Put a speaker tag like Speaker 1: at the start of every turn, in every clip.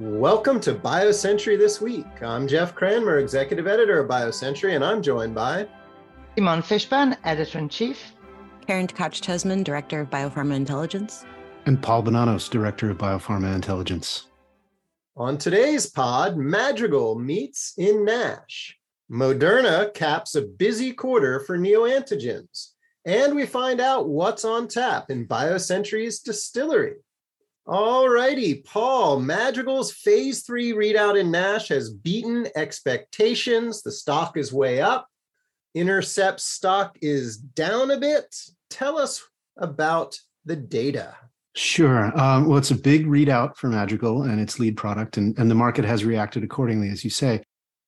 Speaker 1: Welcome to BioCentury This Week. I'm Jeff Cranmer, Executive Editor of BioCentury, and I'm joined by
Speaker 2: Simone Fishburn, Editor in Chief,
Speaker 3: Karen Tkach Tesman, Director of Biopharma Intelligence,
Speaker 4: and Paul Bonanos, Director of Biopharma Intelligence.
Speaker 1: On today's pod, Madrigal meets in NASH. Moderna caps a busy quarter for neoantigens, and we find out what's on tap in BioCentury's distillery. All righty, Paul. Madrigal's phase three readout in NASH has beaten expectations. The stock is way up. Intercept stock is down a bit. Tell us about the data.
Speaker 4: Sure. Um, well, it's a big readout for Madrigal and its lead product, and, and the market has reacted accordingly, as you say.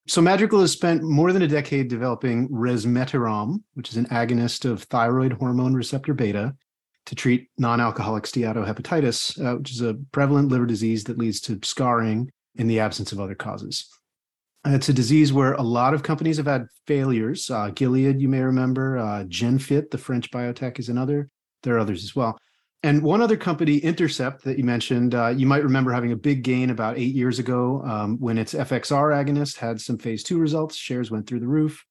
Speaker 4: So, Madrigal has spent more than a decade developing resmetirom, which is an agonist of thyroid hormone receptor beta, to treat non-alcoholic steatohepatitis, uh, which is a prevalent liver disease that leads to scarring in the absence of other causes. It's a disease where a lot of companies have had failures. Uh, Gilead, you may remember, uh, Genfit, the French biotech, is another. There are others as well. And one other company, Intercept, that you mentioned, uh, you might remember having a big gain about eight years ago um, when its FXR agonist had some phase two results. Shares went through the roof,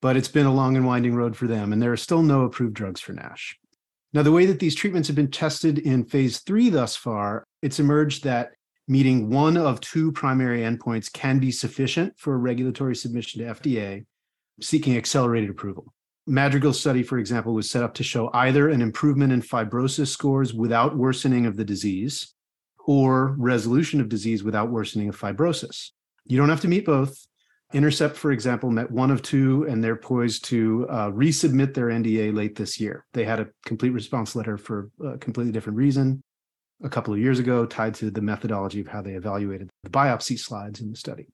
Speaker 4: but it's been a long and winding road for them. And there are still no approved drugs for NASH. Now, the way that these treatments have been tested in phase three thus far, it's emerged that meeting one of two primary endpoints can be sufficient for a regulatory submission to FDA seeking accelerated approval. Madrigal's study, for example, was set up to show either an improvement in fibrosis scores without worsening of the disease or resolution of disease without worsening of fibrosis. You don't have to meet both. Intercept, for example, met one of two, and they're poised to uh, resubmit their NDA late this year. They had a complete response letter for a completely different reason a couple of years ago, tied to the methodology of how they evaluated the biopsy slides in the study.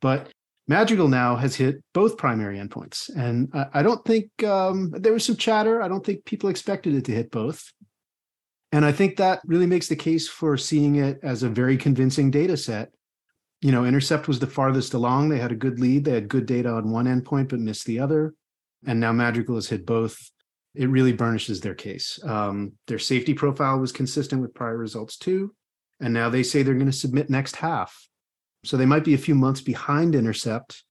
Speaker 4: But Madrigal now has hit both primary endpoints, and I, I don't think um, there was some chatter. I don't think people expected it to hit both. And I think that really makes the case for seeing it as a very convincing data set you know, Intercept was the farthest along. They had a good lead. They had good data on one endpoint, but missed the other. And now Madrigal has hit both. It really burnishes their case. Um, their safety profile was consistent with prior results too. And now they say they're going to submit next half. So they might be a few months behind Intercept,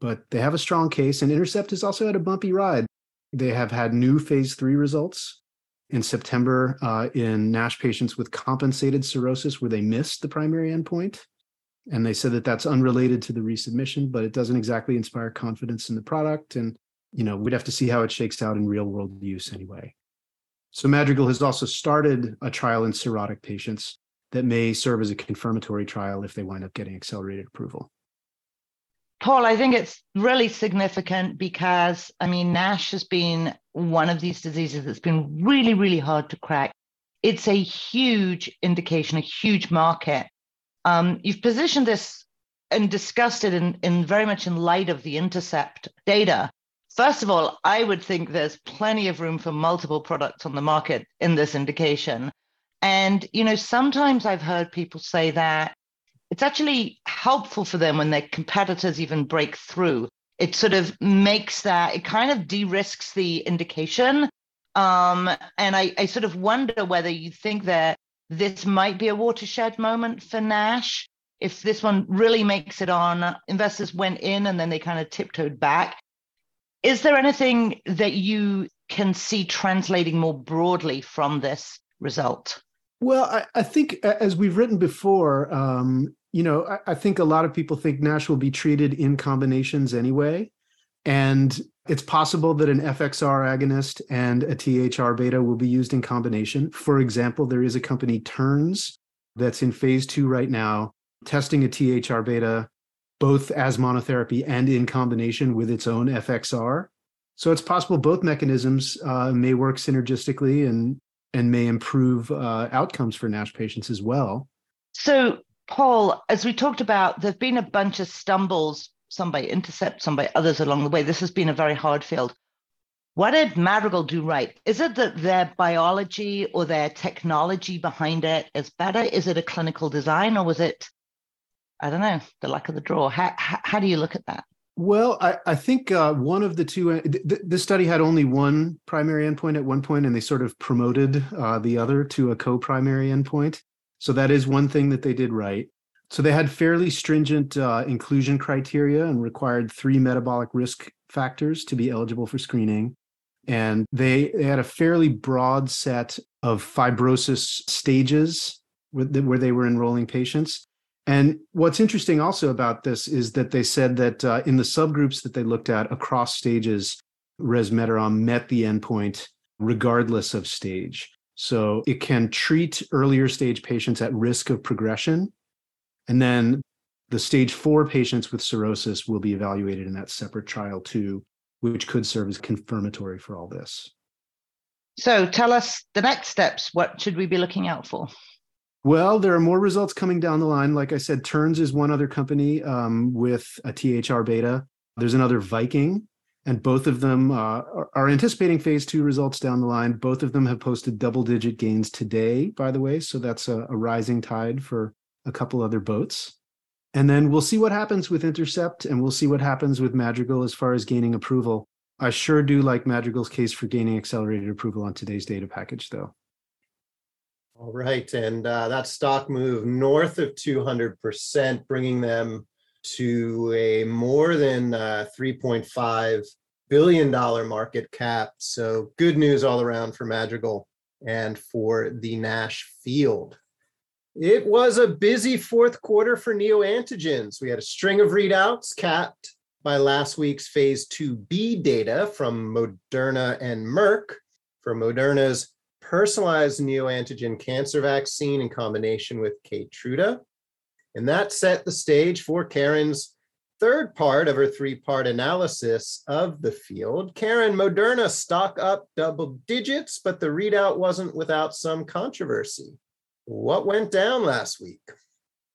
Speaker 4: but they have a strong case. And Intercept has also had a bumpy ride. They have had new phase three results in September uh, in NASH patients with compensated cirrhosis, where they missed the primary endpoint and they said that that's unrelated to the resubmission but it doesn't exactly inspire confidence in the product and you know we'd have to see how it shakes out in real world use anyway so madrigal has also started a trial in cirrhotic patients that may serve as a confirmatory trial if they wind up getting accelerated approval
Speaker 2: Paul, I think it's really significant because, I mean, NASH has been one of these diseases that's been really, really hard to crack. It's a huge indication, a huge market. Um, you've positioned this and discussed it in, in very much in light of the intercept data. First of all, I would think there's plenty of room for multiple products on the market in this indication. And, you know, sometimes I've heard people say that it's actually helpful for them when their competitors even break through. It sort of makes that, it kind of de risks the indication. Um, and I, I sort of wonder whether you think that this might be a watershed moment for Nash. If this one really makes it on, investors went in and then they kind of tiptoed back. Is there anything that you can see translating more broadly from this result?
Speaker 4: Well, I, I think as we've written before, um, you know, I, I think a lot of people think Nash will be treated in combinations anyway. And it's possible that an FXR agonist and a THR beta will be used in combination. For example, there is a company, Terns, that's in phase two right now, testing a THR beta both as monotherapy and in combination with its own FXR. So it's possible both mechanisms uh, may work synergistically and and may improve uh, outcomes for NASH patients as well.
Speaker 2: So, Paul, as we talked about, there've been a bunch of stumbles some by intercept, some by others along the way. This has been a very hard field. What did Madrigal do right? Is it that their biology or their technology behind it is better? Is it a clinical design or was it, I don't know, the luck of the draw? How, how, how do you look at that?
Speaker 4: Well, I, I think uh, one of the two, uh, th- this study had only one primary endpoint at one point, and they sort of promoted uh, the other to a co primary endpoint. So that is one thing that they did right. So they had fairly stringent uh, inclusion criteria and required three metabolic risk factors to be eligible for screening. And they, they had a fairly broad set of fibrosis stages where they were enrolling patients. And what's interesting also about this is that they said that uh, in the subgroups that they looked at across stages, resmetirom met the endpoint regardless of stage. So it can treat earlier stage patients at risk of progression. And then the stage four patients with cirrhosis will be evaluated in that separate trial too, which could serve as confirmatory for all this.
Speaker 2: So tell us the next steps. What should we be looking out for?
Speaker 4: Well, there are more results coming down the line. Like I said, Terns is one other company um, with a THR beta. There's another Viking, and both of them uh, are anticipating phase two results down the line. Both of them have posted double digit gains today, by the way. So that's a, a rising tide for a couple other boats. And then we'll see what happens with Intercept and we'll see what happens with Madrigal as far as gaining approval. I sure do like Madrigal's case for gaining accelerated approval on today's data package, though.
Speaker 1: All right. And uh, that stock move north of 200%, bringing them to a more than uh, $3.5 billion market cap. So good news all around for Madrigal and for the NASH field. It was a busy fourth quarter for neoantigens. We had a string of readouts capped by last week's phase 2b data from Moderna and Merck for Moderna's personalized neoantigen cancer vaccine in combination with Keytruda. And that set the stage for Karen's third part of her three part analysis of the field. Karen, Moderna stock up double digits, but the readout wasn't without some controversy. What went down last week?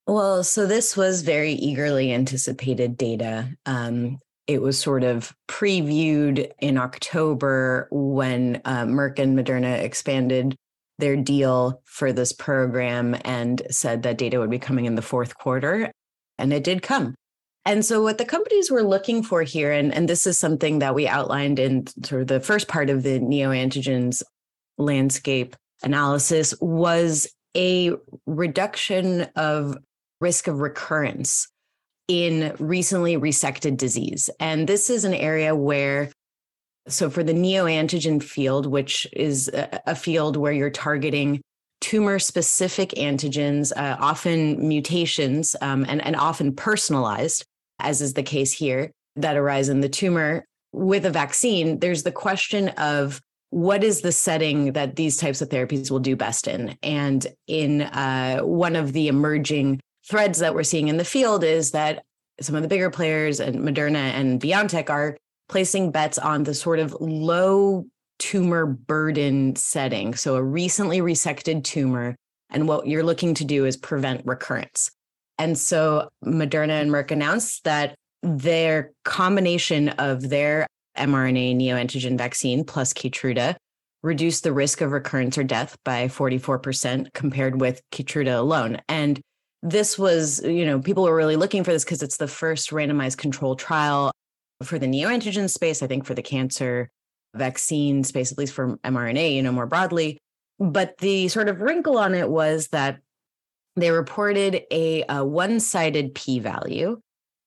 Speaker 3: Well, so this was very eagerly anticipated data. Um, it was sort of previewed in October when uh, Merck and Moderna expanded their deal for this program and said that data would be coming in the fourth quarter. And it did come. And so, what the companies were looking for here, and, and this is something that we outlined in sort of the first part of the neoantigens landscape analysis, was a reduction of risk of recurrence in recently resected disease. And this is an area where, so for the neoantigen field, which is a, field where you're targeting tumor specific antigens, uh, often mutations, um, and, and often personalized, as is the case here, that arise in the tumor with a vaccine, there's the question of what is the setting that these types of therapies will do best in? And in uh, one of the emerging threads that we're seeing in the field is that some of the bigger players and Moderna and BioNTech are placing bets on the sort of low tumor burden setting. So a recently resected tumor. And what you're looking to do is prevent recurrence. And so Moderna and Merck announced that their combination of their mRNA neoantigen vaccine plus Keytruda reduced the risk of recurrence or death by 44% compared with Keytruda alone. And this was, you know, people were really looking for this because it's the first randomized control trial for the neoantigen space, I think for the cancer vaccine space, at least for mRNA, you know, more broadly. But the sort of wrinkle on it was that they reported a, a one sided p value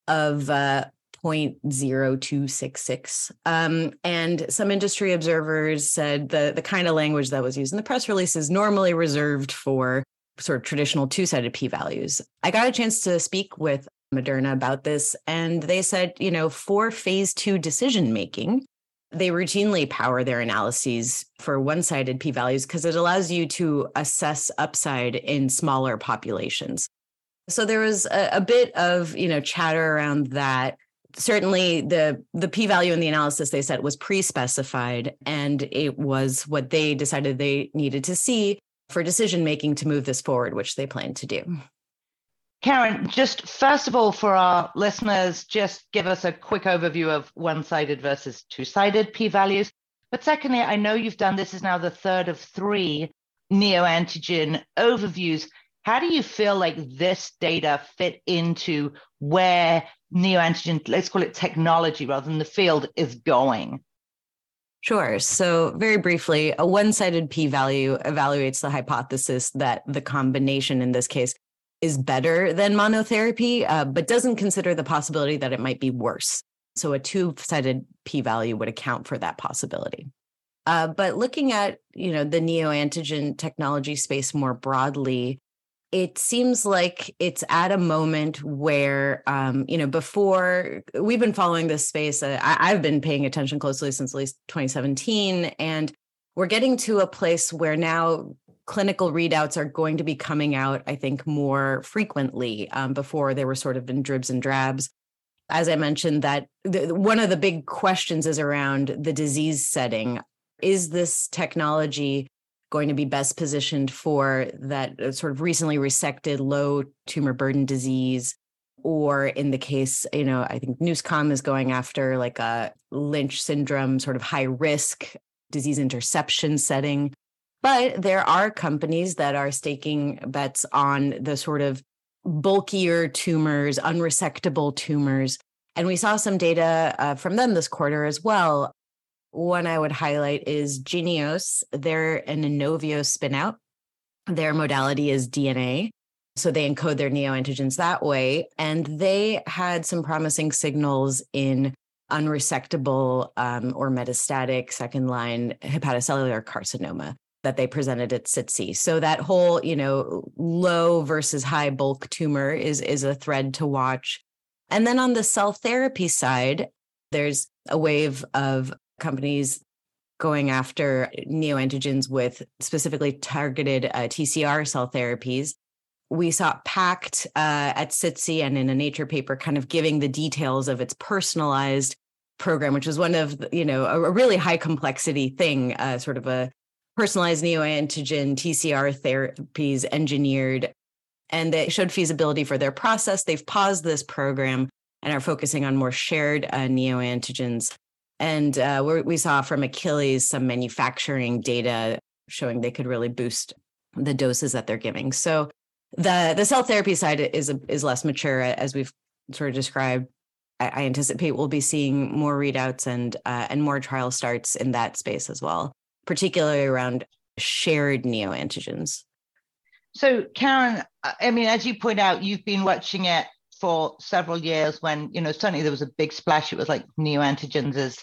Speaker 3: of uh, 0.0266. Um, and some industry observers said the, the kind of language that was used in the press release is normally reserved for sort of traditional two sided p values. I got a chance to speak with Moderna about this, and they said, you know, for phase two decision making, they routinely power their analyses for one sided p values because it allows you to assess upside in smaller populations. So there was a, a bit of, you know, chatter around that certainly the the p value in the analysis they said was pre-specified and it was what they decided they needed to see for decision making to move this forward, which they plan to do.
Speaker 2: Karen, just first of all, for our listeners, just give us a quick overview of one sided versus two sided p values. But secondly, I know you've done this is now the third of three neoantigen overviews. How do you feel like this data fit into where neoantigen, let's call it technology rather than the field, is going?
Speaker 3: Sure. So, very briefly, a one sided p value evaluates the hypothesis that the combination, in this case, is better than monotherapy, uh, but doesn't consider the possibility that it might be worse. So a two-sided p-value would account for that possibility. Uh, but looking at you know the neoantigen technology space more broadly, it seems like it's at a moment where um, you know before we've been following this space. Uh, I, I've been paying attention closely since at least 2017, and we're getting to a place where now clinical readouts are going to be coming out, I think, more frequently. Um, before they were sort of in dribs and drabs. As I mentioned, that the, one of the big questions is around the disease setting. Is this technology going to be best positioned for that uh, sort of recently resected low tumor burden disease? Or in the case, you know, I think Nouscom is going after like a Lynch syndrome, sort of high risk disease interception setting. But there are companies that are staking bets on the sort of bulkier tumors, unresectable tumors. And we saw some data uh, from them this quarter as well. One I would highlight is Geneos. They're an Inovio spinout. Their modality is DNA. So they encode their neoantigens that way. And they had some promising signals in unresectable um, or metastatic second line hepatocellular carcinoma that they presented at SITC. So that whole, you know, low versus high bulk tumor is is a thread to watch. And then on the cell therapy side, there's a wave of companies going after neoantigens with specifically targeted uh, TCR cell therapies. We saw PACT uh, at SITC and in a Nature paper kind of giving the details of its personalized program, which was one of, you know, a, a really high complexity thing, uh, sort of a personalized neoantigen TCR therapies engineered. And they showed feasibility for their process. They've paused this program and are focusing on more shared uh, neoantigens. And uh, we saw from Achilles some manufacturing data showing they could really boost the doses that they're giving. So the the cell therapy side is is less mature, as we've sort of described. I, I anticipate we'll be seeing more readouts and uh, and more trial starts in that space as well, particularly around shared neoantigens.
Speaker 2: So, Karen, I mean, as you point out, you've been watching it for several years when, you know, certainly there was a big splash. It was like neoantigens as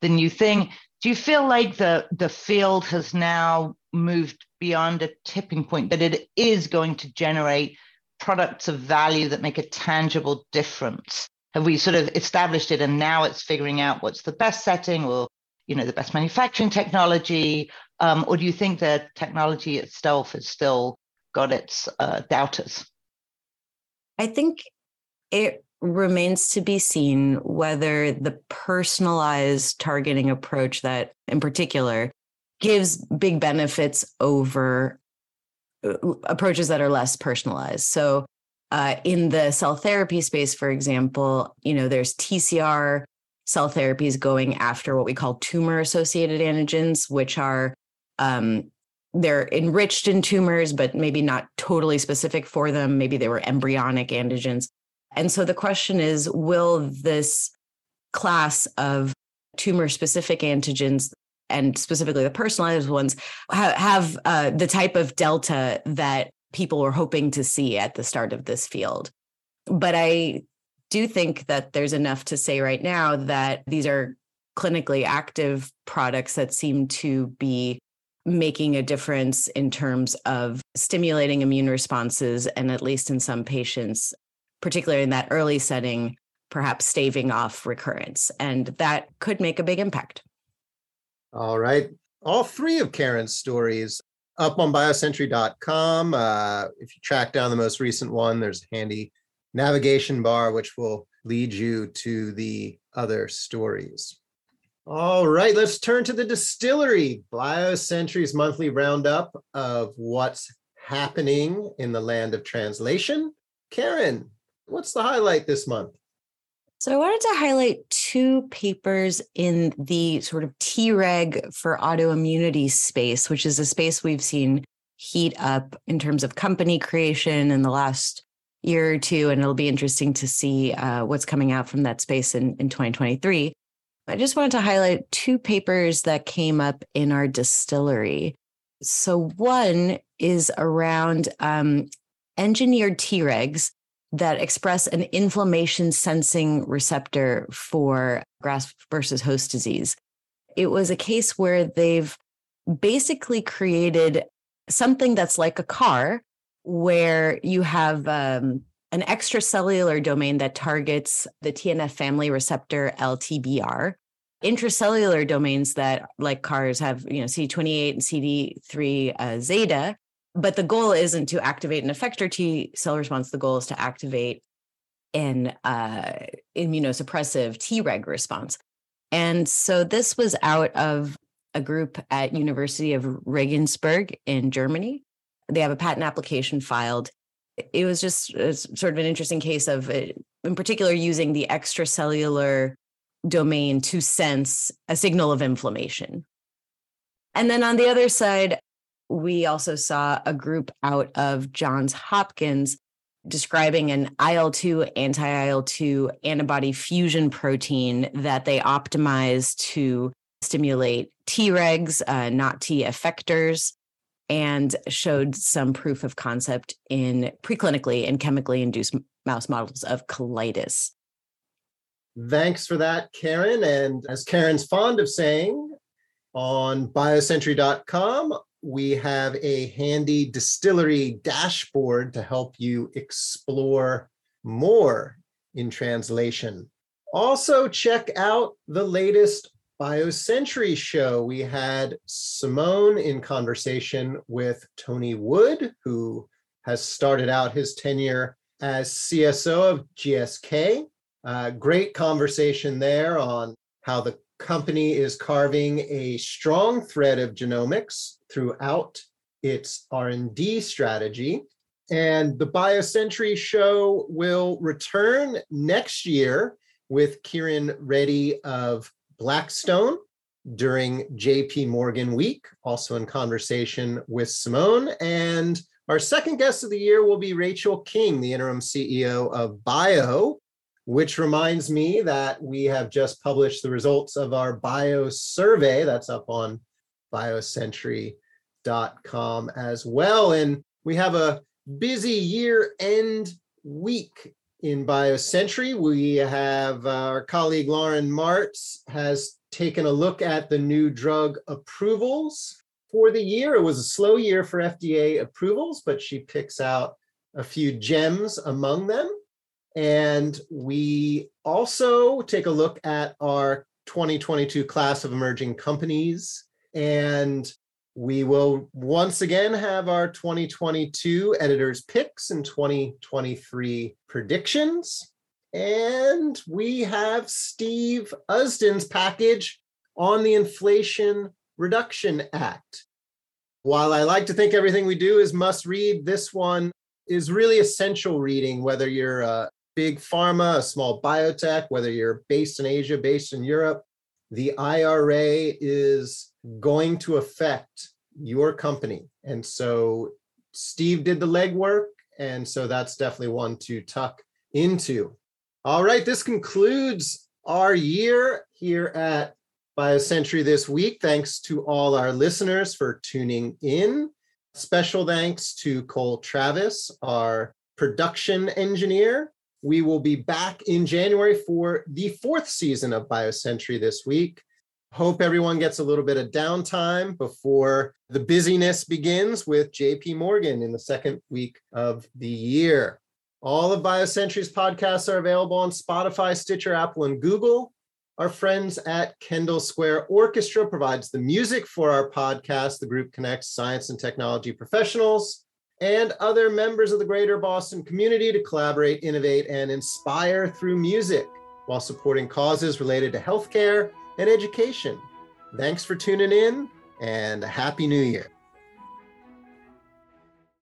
Speaker 2: the new thing. Do you feel like the the field has now moved beyond a tipping point that it is going to generate products of value that make a tangible difference? Have we sort of established it and now it's figuring out what's the best setting or you know the best manufacturing technology um, or do you think the technology itself has still got its uh, doubters
Speaker 3: i think it remains to be seen whether the personalized targeting approach that in particular gives big benefits over uh, approaches that are less personalized. So uh, in the cell therapy space for example you know there's tcr cell therapies going after what we call tumor associated antigens which are um, they're enriched in tumors but maybe not totally specific for them. Maybe they were embryonic antigens and so the question is will this class of tumor specific antigens and specifically the personalized ones ha- have uh, the type of delta that people were hoping to see at the start of this field? But I do think that there's enough to say right now that these are clinically active products that seem to be making a difference in terms of stimulating immune responses and at least in some patients particularly in that early setting, perhaps staving off recurrence. And that could make a big impact.
Speaker 1: All right. All three of Karen's stories up on biocentury.com. Uh, if you track down the most recent one, there's a handy navigation bar which will lead you to the other stories. All right, let's turn to the distillery. BioCentury's monthly roundup of what's happening in the land of translation. Karen, what's the highlight this month?
Speaker 3: So I wanted to highlight two papers in the sort of Treg for autoimmunity space, which is a space we've seen heat up in terms of company creation in the last year or two. And it'll be interesting to see uh, what's coming out from that space in, in 2023. I just wanted to highlight two papers that came up in our distillery. So one is around um, engineered Tregs that express an inflammation sensing receptor for graft versus host disease. It was a case where they've basically created something that's like a car where you have um, an extracellular domain that targets the TNF family receptor LTBR, intracellular domains that, like cars, have you know CD28 and CD3 uh, zeta. But the goal isn't to activate an effector T cell response. The goal is to activate an uh, immunosuppressive Treg response. And so this was out of a group at University of Regensburg in Germany. They have a patent application filed. It was just sort of an interesting case of, it, in particular, using the extracellular domain to sense a signal of inflammation. And then on the other side, we also saw a group out of Johns Hopkins describing an IL 2 anti IL 2 antibody fusion protein that they optimized to stimulate Tregs, uh, not T effectors, and showed some proof of concept in preclinically and chemically induced mouse models of colitis.
Speaker 1: Thanks for that, Karen. And as Karen's fond of saying, on biocentury.com, we have a handy distillery dashboard to help you explore more in translation. Also, check out the latest BioCentury show. We had Simone in conversation with Tony Wood, who has started out his tenure as CSO of GSK. Uh, great conversation there on how the company is carving a strong thread of genomics throughout its R&D strategy. And the BioCentury show will return next year with Kiran Reddy of Blackstone during JP Morgan Week, also in conversation with Simone. And our second guest of the year will be Rachel King, the interim CEO of Bio, which reminds me that we have just published the results of our bio survey that's up on biocentury.com as well. And we have a busy year end week in BioCentury. We have uh, our colleague Lauren Martz has taken a look at the new drug approvals for the year. It was a slow year for FDA approvals, but she picks out a few gems among them. And we also take a look at our 2022 class of emerging companies. And we will once again have our 2022 editors' picks and 2023 predictions. And we have Steve Usdin's package on the Inflation Reduction Act. While I like to think everything we do is must read, this one is really essential reading, whether you're a big pharma, a small biotech, whether you're based in Asia, based in Europe, the IRA is going to affect your company. And so Steve did the legwork. And so that's definitely one to tuck into. All right, this concludes our year here at BioCentury this week. Thanks to all our listeners for tuning in. Special thanks to Cole Travis, our production engineer. We will be back in January for the fourth season of BioCentury this week. Hope everyone gets a little bit of downtime before the busyness begins with JP Morgan in the second week of the year. All of BioCentury's podcasts are available on Spotify, Stitcher, Apple, and Google. Our friends at Kendall Square Orchestra provides the music for our podcast. The group connects science and technology professionals and other members of the greater Boston community to collaborate, innovate, and inspire through music while supporting causes related to healthcare and education. Thanks for tuning in and a Happy New Year.